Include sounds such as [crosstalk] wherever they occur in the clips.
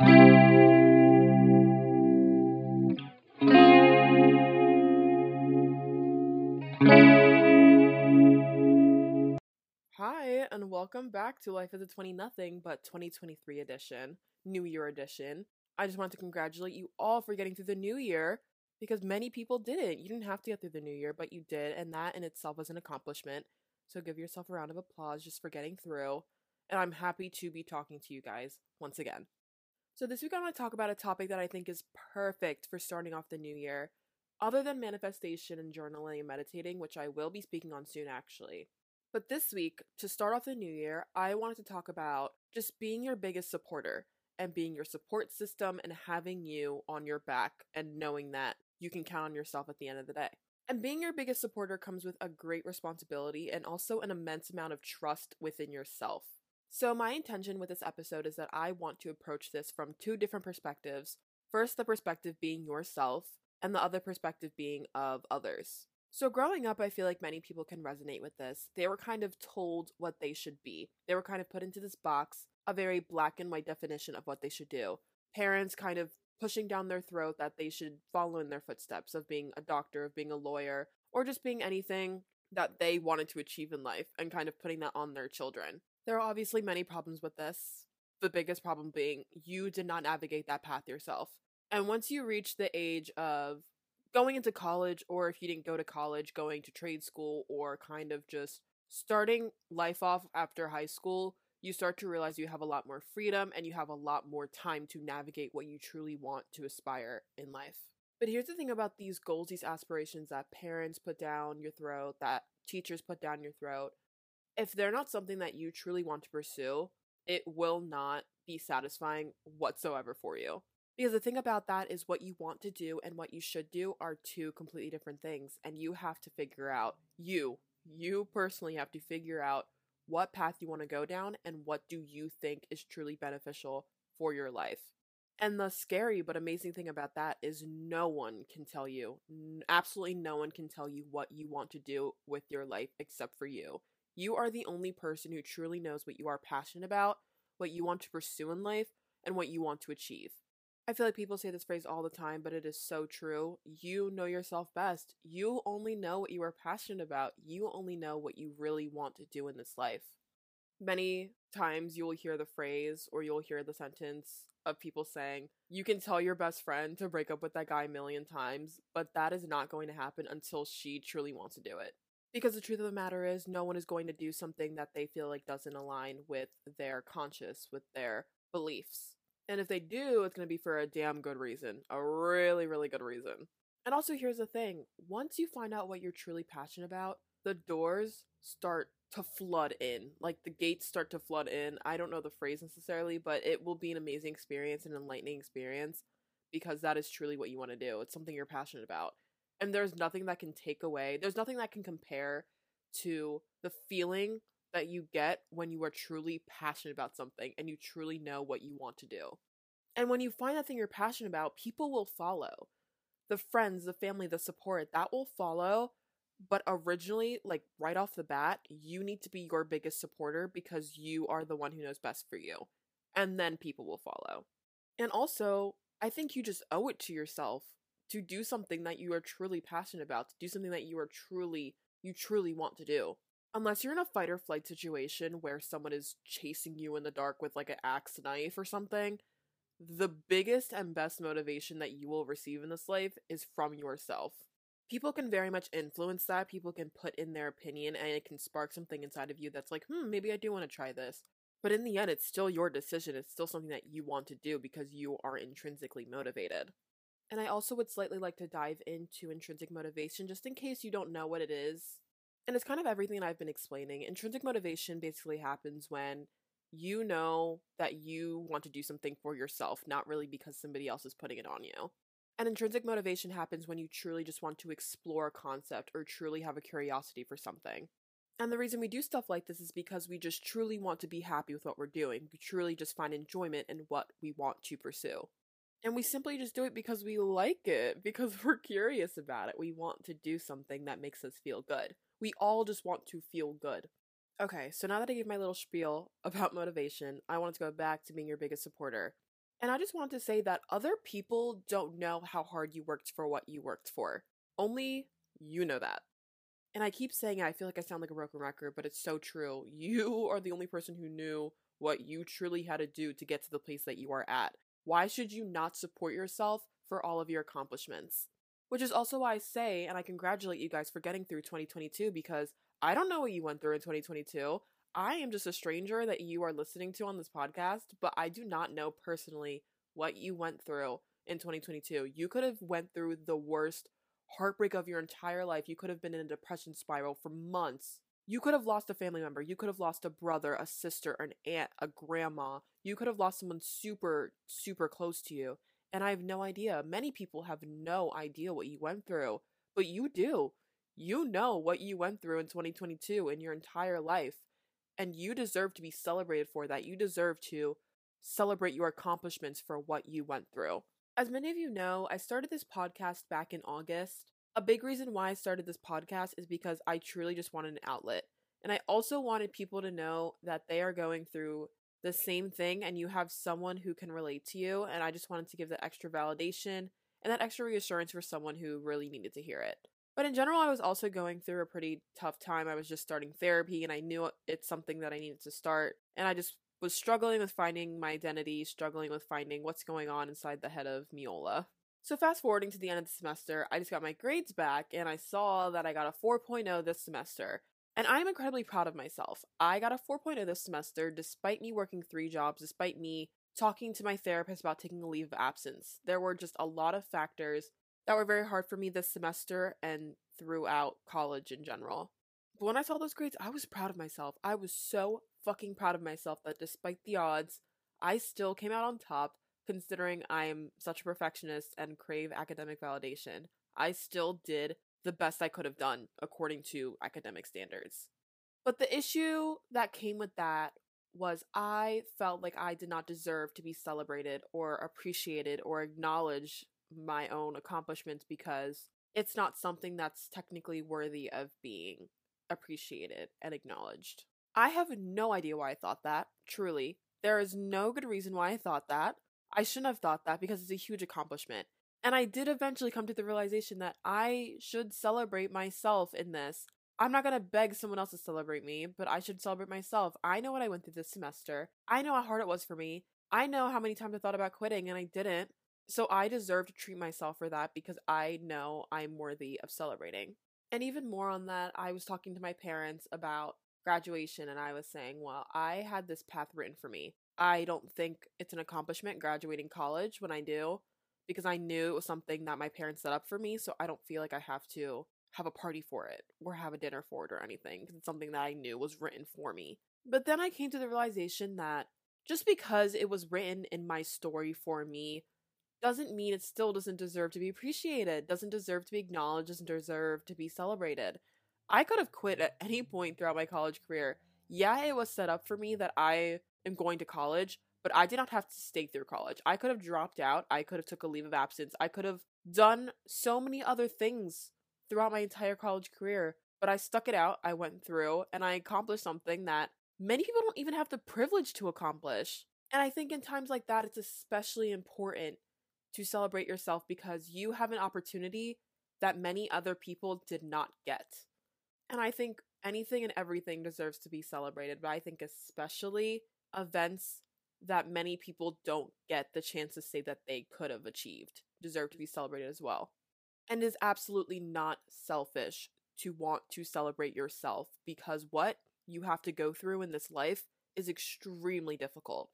Hi, and welcome back to Life as a 20 Nothing, but 2023 edition, New Year edition. I just want to congratulate you all for getting through the new year because many people didn't. You didn't have to get through the new year, but you did, and that in itself was an accomplishment. So give yourself a round of applause just for getting through. And I'm happy to be talking to you guys once again. So this week I want to talk about a topic that I think is perfect for starting off the new year, other than manifestation and journaling and meditating, which I will be speaking on soon actually. But this week, to start off the new year, I wanted to talk about just being your biggest supporter and being your support system and having you on your back and knowing that you can count on yourself at the end of the day. And being your biggest supporter comes with a great responsibility and also an immense amount of trust within yourself. So, my intention with this episode is that I want to approach this from two different perspectives. First, the perspective being yourself, and the other perspective being of others. So, growing up, I feel like many people can resonate with this. They were kind of told what they should be, they were kind of put into this box, a very black and white definition of what they should do. Parents kind of pushing down their throat that they should follow in their footsteps of being a doctor, of being a lawyer, or just being anything that they wanted to achieve in life and kind of putting that on their children. There are obviously many problems with this. The biggest problem being you did not navigate that path yourself. And once you reach the age of going into college, or if you didn't go to college, going to trade school, or kind of just starting life off after high school, you start to realize you have a lot more freedom and you have a lot more time to navigate what you truly want to aspire in life. But here's the thing about these goals, these aspirations that parents put down your throat, that teachers put down your throat. If they're not something that you truly want to pursue, it will not be satisfying whatsoever for you. Because the thing about that is what you want to do and what you should do are two completely different things. And you have to figure out, you, you personally have to figure out what path you want to go down and what do you think is truly beneficial for your life. And the scary but amazing thing about that is no one can tell you, absolutely no one can tell you what you want to do with your life except for you. You are the only person who truly knows what you are passionate about, what you want to pursue in life, and what you want to achieve. I feel like people say this phrase all the time, but it is so true. You know yourself best. You only know what you are passionate about. You only know what you really want to do in this life. Many times you will hear the phrase or you'll hear the sentence of people saying, You can tell your best friend to break up with that guy a million times, but that is not going to happen until she truly wants to do it. Because the truth of the matter is, no one is going to do something that they feel like doesn't align with their conscious, with their beliefs. And if they do, it's going to be for a damn good reason. A really, really good reason. And also, here's the thing once you find out what you're truly passionate about, the doors start to flood in. Like the gates start to flood in. I don't know the phrase necessarily, but it will be an amazing experience, an enlightening experience, because that is truly what you want to do. It's something you're passionate about. And there's nothing that can take away, there's nothing that can compare to the feeling that you get when you are truly passionate about something and you truly know what you want to do. And when you find that thing you're passionate about, people will follow. The friends, the family, the support, that will follow. But originally, like right off the bat, you need to be your biggest supporter because you are the one who knows best for you. And then people will follow. And also, I think you just owe it to yourself to do something that you are truly passionate about, to do something that you are truly, you truly want to do unless you're in a fight or flight situation where someone is chasing you in the dark with like an axe knife or something, the biggest and best motivation that you will receive in this life is from yourself. People can very much influence that. People can put in their opinion and it can spark something inside of you that's like, hmm, maybe I do want to try this. But in the end, it's still your decision. It's still something that you want to do because you are intrinsically motivated. And I also would slightly like to dive into intrinsic motivation just in case you don't know what it is and it's kind of everything I've been explaining. Intrinsic motivation basically happens when you know that you want to do something for yourself, not really because somebody else is putting it on you. And intrinsic motivation happens when you truly just want to explore a concept or truly have a curiosity for something. And the reason we do stuff like this is because we just truly want to be happy with what we're doing. We truly just find enjoyment in what we want to pursue. And we simply just do it because we like it, because [laughs] we're curious about it. We want to do something that makes us feel good. We all just want to feel good. Okay, so now that I gave my little spiel [laughs] about motivation, I wanted to go back to being your biggest supporter. And I just want to say that other people don't know how hard you worked for what you worked for. Only you know that. And I keep saying it, I feel like I sound like a broken record, but it's so true. [laughs] You are the only person who knew what you truly had to do to get to the place that you are at. Why should you not support yourself for all of your accomplishments? Which is also why I say, and I congratulate you guys for getting through 2022 because I don't know what you went through in 2022. I am just a stranger that you are listening to on this podcast, but I do not know personally what you went through in 2022. You could have went through the worst heartbreak of your entire life. You could have been in a depression spiral for months. You could have lost a family member. You could have lost a brother, a sister, an aunt, a grandma. You could have lost someone super, super close to you. And I have no idea. Many people have no idea what you went through, but you do. You know what you went through in 2022 in your entire life. And you deserve to be celebrated for that. You deserve to celebrate your accomplishments for what you went through. As many of you know, I started this podcast back in August. A big reason why I started this podcast is because I truly just wanted an outlet. And I also wanted people to know that they are going through the same thing and you have someone who can relate to you. And I just wanted to give that extra validation and that extra reassurance for someone who really needed to hear it. But in general, I was also going through a pretty tough time. I was just starting therapy and I knew it's something that I needed to start. And I just was struggling with finding my identity, struggling with finding what's going on inside the head of Miola. So, fast forwarding to the end of the semester, I just got my grades back and I saw that I got a 4.0 this semester. And I'm incredibly proud of myself. I got a 4.0 this semester despite me working three jobs, despite me talking to my therapist about taking a leave of absence. There were just a lot of factors that were very hard for me this semester and throughout college in general. But when I saw those grades, I was proud of myself. I was so fucking proud of myself that despite the odds, I still came out on top considering I'm such a perfectionist and crave academic validation. I still did the best I could have done according to academic standards. But the issue that came with that was I felt like I did not deserve to be celebrated or appreciated or acknowledge my own accomplishments because it's not something that's technically worthy of being appreciated and acknowledged. I have no idea why I thought that, truly. There is no good reason why I thought that. I shouldn't have thought that because it's a huge accomplishment. And I did eventually come to the realization that I should celebrate myself in this. I'm not gonna beg someone else to celebrate me, but I should celebrate myself. I know what I went through this semester. I know how hard it was for me. I know how many times I thought about quitting and I didn't. So I deserve to treat myself for that because I know I'm worthy of celebrating. And even more on that, I was talking to my parents about graduation and I was saying, well, I had this path written for me. I don't think it's an accomplishment graduating college when I do because I knew it was something that my parents set up for me. So I don't feel like I have to have a party for it or have a dinner for it or anything because it's something that I knew was written for me. But then I came to the realization that just because it was written in my story for me doesn't mean it still doesn't deserve to be appreciated, doesn't deserve to be acknowledged, doesn't deserve to be celebrated. I could have quit at any point throughout my college career. Yeah, it was set up for me that I am going to college, but I did not have to stay through college. I could have dropped out. I could have took a leave of absence. I could have done so many other things throughout my entire college career, but I stuck it out. I went through and I accomplished something that many people don't even have the privilege to accomplish. And I think in times like that, it's especially important to celebrate yourself because you have an opportunity that many other people did not get. And I think anything and everything deserves to be celebrated, but I think especially events that many people don't get the chance to say that they could have achieved deserve to be celebrated as well. And is absolutely not selfish to want to celebrate yourself because what you have to go through in this life is extremely difficult.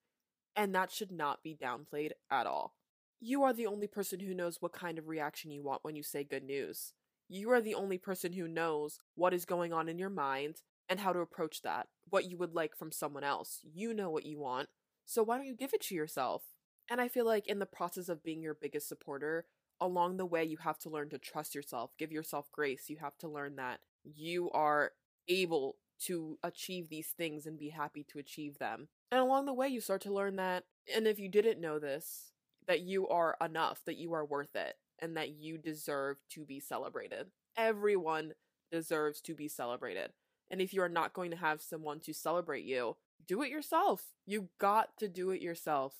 And that should not be downplayed at all. You are the only person who knows what kind of reaction you want when you say good news. You are the only person who knows what is going on in your mind and how to approach that, what you would like from someone else. You know what you want, so why don't you give it to yourself? And I feel like in the process of being your biggest supporter, along the way, you have to learn to trust yourself, give yourself grace. You have to learn that you are able to achieve these things and be happy to achieve them. And along the way, you start to learn that, and if you didn't know this, that you are enough, that you are worth it, and that you deserve to be celebrated. Everyone deserves to be celebrated. And if you are not going to have someone to celebrate you, do it yourself. You got to do it yourself.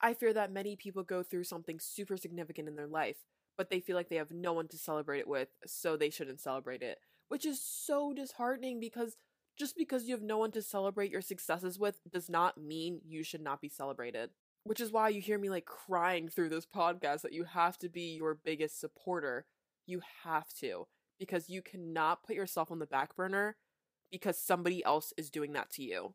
I fear that many people go through something super significant in their life, but they feel like they have no one to celebrate it with, so they shouldn't celebrate it, which is so disheartening because just because you have no one to celebrate your successes with does not mean you should not be celebrated. Which is why you hear me like crying through this podcast that you have to be your biggest supporter. You have to, because you cannot put yourself on the back burner because somebody else is doing that to you.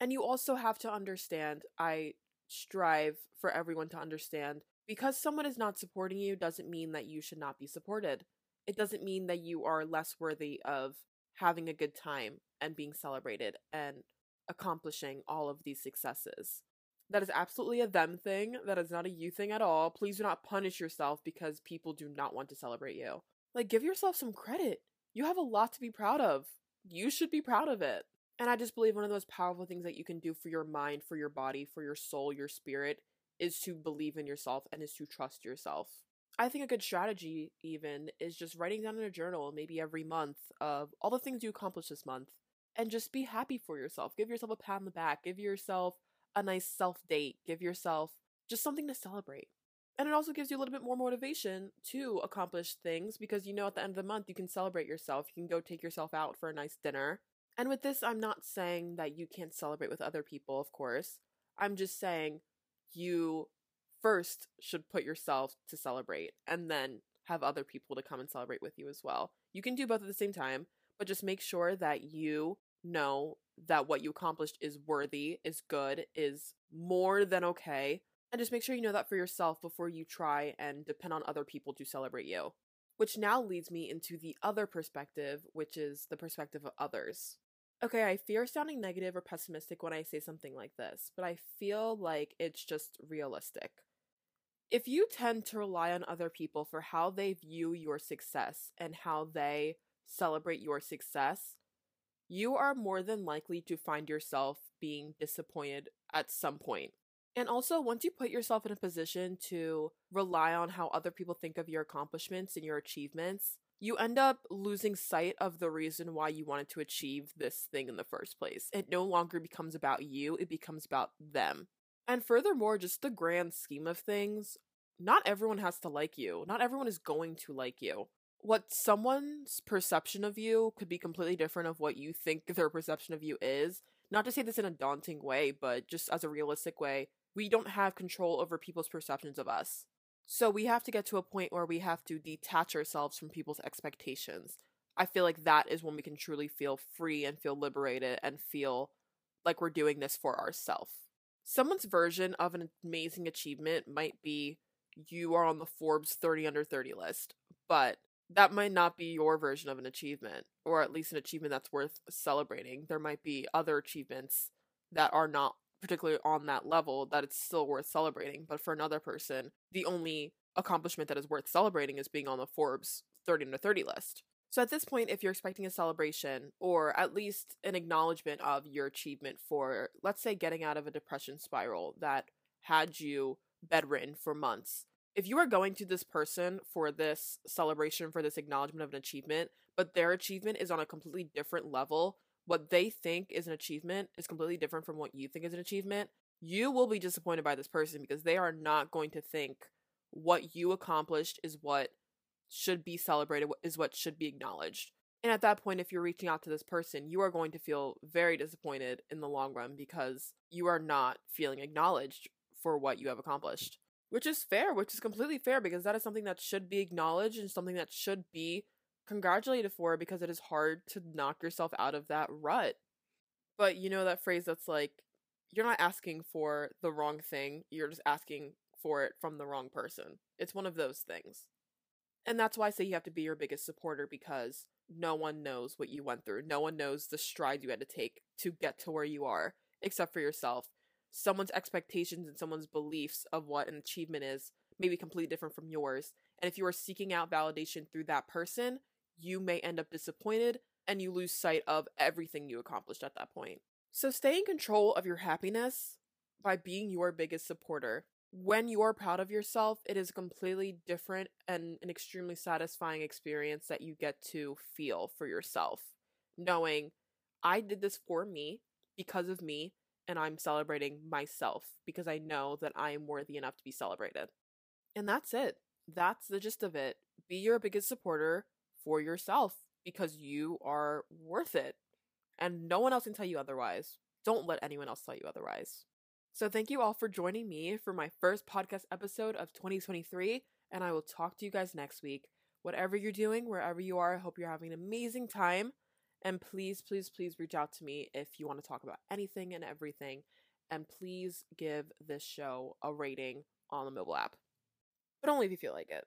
And you also have to understand, I strive for everyone to understand, because someone is not supporting you doesn't mean that you should not be supported. It doesn't mean that you are less worthy of having a good time and being celebrated and accomplishing all of these successes. That is absolutely a them thing. That is not a you thing at all. Please do not punish yourself because people do not want to celebrate you. Like, give yourself some credit. You have a lot to be proud of. You should be proud of it. And I just believe one of the most powerful things that you can do for your mind, for your body, for your soul, your spirit, is to believe in yourself and is to trust yourself. I think a good strategy, even, is just writing down in a journal, maybe every month, of all the things you accomplished this month. And just be happy for yourself. Give yourself a pat on the back. Give yourself a nice self date. Give yourself just something to celebrate. And it also gives you a little bit more motivation to accomplish things because you know at the end of the month you can celebrate yourself. You can go take yourself out for a nice dinner. And with this, I'm not saying that you can't celebrate with other people, of course. I'm just saying you first should put yourself to celebrate and then have other people to come and celebrate with you as well. You can do both at the same time, but just make sure that you know that what you accomplished is worthy, is good, is more than okay. And just make sure you know that for yourself before you try and depend on other people to celebrate you. Which now leads me into the other perspective, which is the perspective of others. Okay, I fear sounding negative or pessimistic when I say something like this, but I feel like it's just realistic. If you tend to rely on other people for how they view your success and how they celebrate your success, you are more than likely to find yourself being disappointed at some point. And also, once you put yourself in a position to rely on how other people think of your accomplishments and your achievements, you end up losing sight of the reason why you wanted to achieve this thing in the first place. It no longer becomes about you, it becomes about them. And furthermore, just the grand scheme of things, not everyone has to like you. Not everyone is going to like you. What someone's perception of you could be completely different of what you think their perception of you is. Not to say this in a daunting way, but just as a realistic way, we don't have control over people's perceptions of us. So we have to get to a point where we have to detach ourselves from people's expectations. I feel like that is when we can truly feel free and feel liberated and feel like we're doing this for ourselves. Someone's version of an amazing achievement might be you are on the Forbes 30 under 30 list, but that might not be your version of an achievement, or at least an achievement that's worth celebrating. There might be other achievements that are not particularly on that level that it's still worth celebrating. But for another person, the only accomplishment that is worth celebrating is being on the Forbes 30 under 30 list. So at this point, if you're expecting a celebration or at least an acknowledgement of your achievement for, let's say, getting out of a depression spiral that had you bedridden for months, if you are going to this person for this celebration, for this acknowledgement of an achievement, but their achievement is on a completely different level, what they think is an achievement is completely different from what you think is an achievement, you will be disappointed by this person because they are not going to think what you accomplished is what should be celebrated, is what should be acknowledged. And at that point, if you're reaching out to this person, you are going to feel very disappointed in the long run because you are not feeling acknowledged for what you have accomplished. Which is fair, which is completely fair because that is something that should be acknowledged and something that should be congratulated for because it is hard to knock yourself out of that rut. But you know that phrase that's like, you're not asking for the wrong thing, you're just asking for it from the wrong person. It's one of those things. And that's why I say you have to be your biggest supporter because no one knows what you went through. No one knows the strides you had to take to get to where you are, except for yourself. Someone's expectations and someone's beliefs of what an achievement is may be completely different from yours. And if you are seeking out validation through that person, you may end up disappointed and you lose sight of everything you accomplished at that point. So stay in control of your happiness by being your biggest supporter. When you are proud of yourself, it is a completely different and an extremely satisfying experience that you get to feel for yourself. Knowing I did this for me, because of me, and I'm celebrating myself because I know that I am worthy enough to be celebrated. And that's it. That's the gist of it. Be your biggest supporter for yourself because you are worth it. And no one else can tell you otherwise. Don't let anyone else tell you otherwise. So, thank you all for joining me for my first podcast episode of 2023. And I will talk to you guys next week. Whatever you're doing, wherever you are, I hope you're having an amazing time. And please, please, please reach out to me if you want to talk about anything and everything. And please give this show a rating on the mobile app. But only if you feel like it.